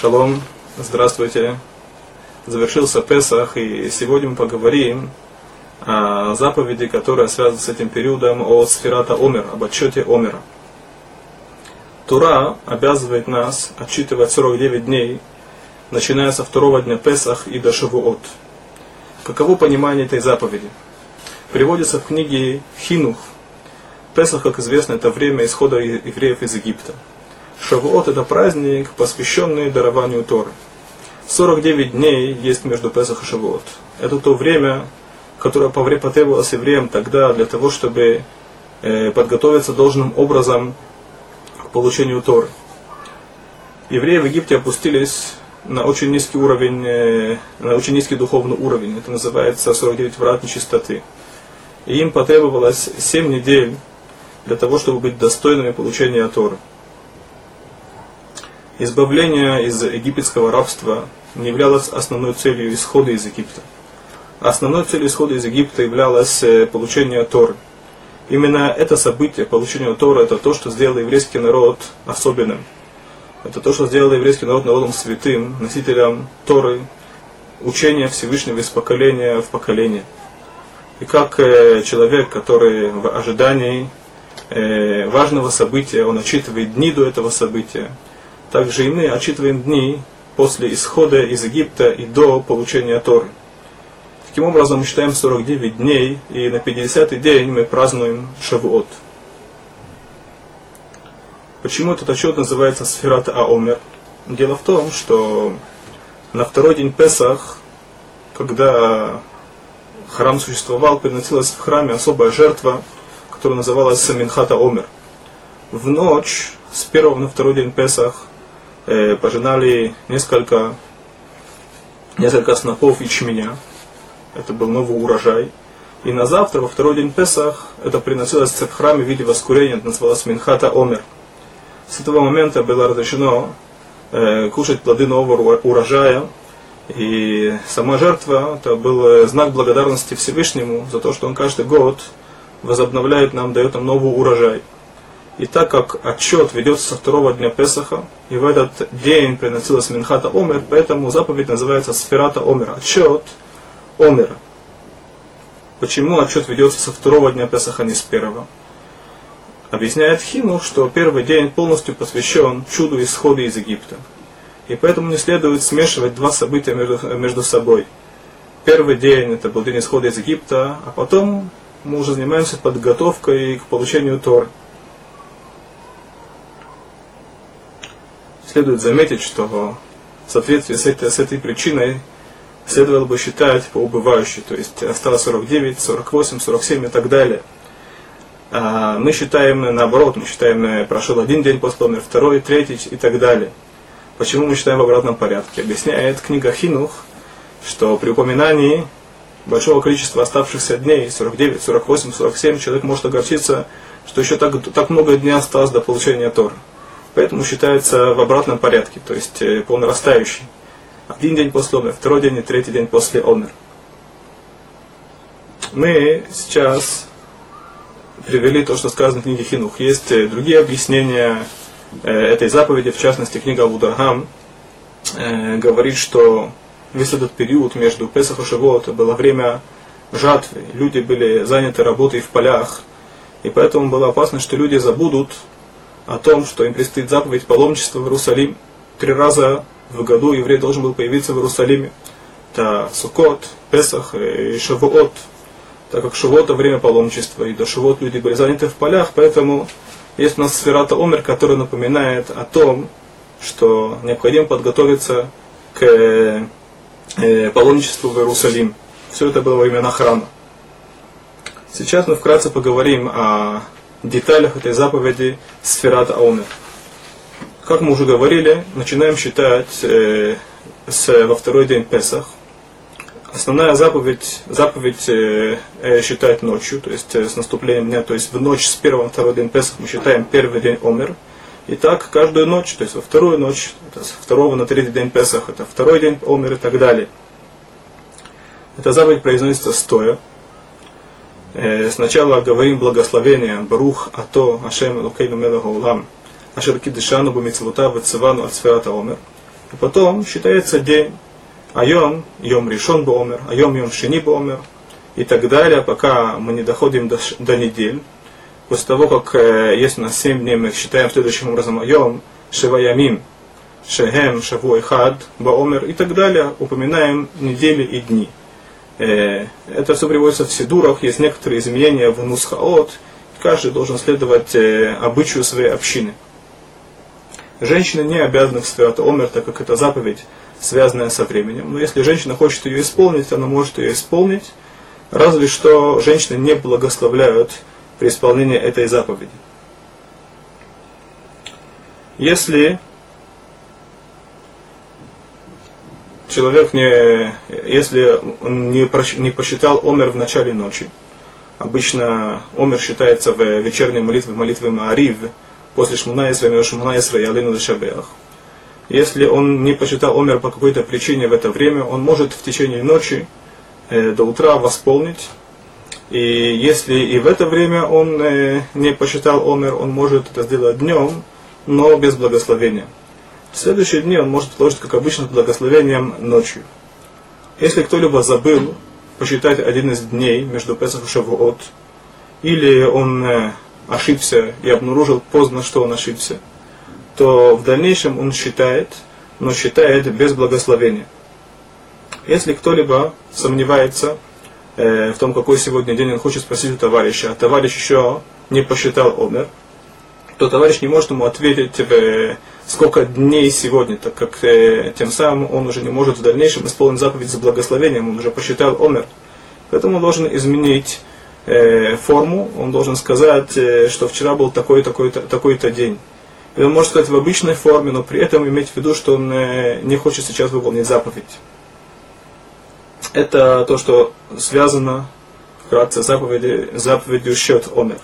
Шалом, здравствуйте. Завершился Песах, и сегодня мы поговорим о заповеди, которая связана с этим периодом, о сферата Омер, об отчете Омера. Тура обязывает нас отчитывать 49 дней, начиная со второго дня Песах и до Шавуот. Каково понимание этой заповеди? Приводится в книге Хинух. Песах, как известно, это время исхода евреев из Египта. Шавуот это праздник, посвященный дарованию Торы. 49 дней есть между Песах и Шавуот. Это то время, которое потребовалось евреям тогда для того, чтобы э, подготовиться должным образом к получению Торы. Евреи в Египте опустились на очень низкий уровень, э, на очень низкий духовный уровень. Это называется 49 врат нечистоты. И им потребовалось 7 недель для того, чтобы быть достойными получения Торы. Избавление из египетского рабства не являлось основной целью исхода из Египта. Основной целью исхода из Египта являлось э, получение Торы. Именно это событие, получение Торы, это то, что сделало еврейский народ особенным. Это то, что сделало еврейский народ народом святым, носителем Торы, учения Всевышнего из поколения в поколение. И как э, человек, который в ожидании э, важного события, он отчитывает дни до этого события, также и мы отчитываем дни после исхода из Египта и до получения Торы. Таким образом, мы считаем 49 дней, и на 50-й день мы празднуем Шавуот. Почему этот отчет называется Сферат Аомер? Дело в том, что на второй день Песах, когда храм существовал, приносилась в храме особая жертва, которая называлась Саминхата Омер. В ночь с первого на второй день Песах э, пожинали несколько, несколько снопов ячменя. Это был новый урожай. И на завтра, во второй день Песах, это приносилось в храме в виде воскурения, это называлось Минхата Омер. С этого момента было разрешено э, кушать плоды нового урожая. И сама жертва это был знак благодарности Всевышнему за то, что он каждый год возобновляет нам, дает нам новый урожай. И так как отчет ведется со второго дня Песаха, и в этот день приносилась Минхата Омер, поэтому заповедь называется Сферата Омер, отчет Омера. Почему отчет ведется со второго дня Песаха, а не с первого? Объясняет Хину, что первый день полностью посвящен чуду исхода из Египта. И поэтому не следует смешивать два события между, между собой. Первый день это был день исхода из Египта, а потом мы уже занимаемся подготовкой к получению Торы. Следует заметить, что в соответствии с этой, с этой причиной следовало бы считать по убывающей, то есть осталось 49, 48, 47 и так далее. А мы считаем наоборот, мы считаем, прошел один день после умер, второй, третий и так далее. Почему мы считаем в обратном порядке? Объясняет книга Хинух, что при упоминании большого количества оставшихся дней, 49, 48, 47, человек может огорчиться, что еще так, так много дней осталось до получения Тора поэтому считается в обратном порядке, то есть э, по нарастающей. Один день после Омер, второй день и третий день после Омер. Мы сейчас привели то, что сказано в книге Хинух. Есть э, другие объяснения э, этой заповеди, в частности, книга Абудархам говорит, что весь этот период между Песах и Шавуот было время жатвы. Люди были заняты работой в полях, и поэтому было опасно, что люди забудут о том, что им предстоит заповедь паломничества в Иерусалим. Три раза в году еврей должен был появиться в Иерусалиме. Это Сукот, Песах и Шавуот. Так как Шавуот это время паломничества, и до Шавуот люди были заняты в полях, поэтому есть у нас сферата Омер, который напоминает о том, что необходимо подготовиться к э, паломничеству в Иерусалим. Все это было во времена храма. Сейчас мы вкратце поговорим о деталях этой заповеди Сферат Аумер. Как мы уже говорили, начинаем считать э, с, во второй день Песах. Основная заповедь, заповедь э, э, считать ночью, то есть э, с наступлением дня, то есть в ночь с первого на второй день Песах мы считаем первый день Омер. И так каждую ночь, то есть во вторую ночь, это с второго на третий день Песах, это второй день Омер и так далее. Эта заповедь произносится стоя, сначала говорим благословение Барух Ато Ашем Лукейну Мелаху Улам Ашер Кидышану Бумицвута Вецевану Ацферата Омер. И потом считается день. Айом, йом решен бомер, айом, йом шини бомер. И так далее, пока мы не доходим до, до недель. После того, как э, есть у нас 7 дней, мы считаем следующим образом айом, шеваямим, шехем, шавуй хад, баомер и так далее. Упоминаем недели и дни. Э, это все приводится в Сидурах, есть некоторые изменения в Нусхаот, каждый должен следовать э, обычаю своей общины. Женщина не обязана в Свят Омер, так как это заповедь, связанная со временем. Но если женщина хочет ее исполнить, она может ее исполнить, разве что женщины не благословляют при исполнении этой заповеди. Если человек не, если он не, не посчитал омер в начале ночи, обычно омер считается в вечерней молитве, молитве Маарив, после Шмуна Исра, Шмуна Исра и Алину Шабеах. Если он не посчитал омер по какой-то причине в это время, он может в течение ночи э, до утра восполнить. И если и в это время он э, не посчитал омер, он может это сделать днем, но без благословения. В следующие дни он может положить, как обычно, благословением ночью. Если кто-либо забыл посчитать один из дней между Песах и Шавуот, или он э, ошибся и обнаружил поздно, что он ошибся, то в дальнейшем он считает, но считает без благословения. Если кто-либо сомневается э, в том, какой сегодня день он хочет спросить у товарища, а товарищ еще не посчитал омер, то товарищ не может ему ответить, э, сколько дней сегодня, так как э, тем самым он уже не может в дальнейшем исполнить заповедь за благословением, он уже посчитал омер. Поэтому он должен изменить э, форму, он должен сказать, э, что вчера был такой-то такой такой день. И он может сказать в обычной форме, но при этом иметь в виду, что он э, не хочет сейчас выполнить заповедь. Это то, что связано вкратце заповеди, заповедью счет омер.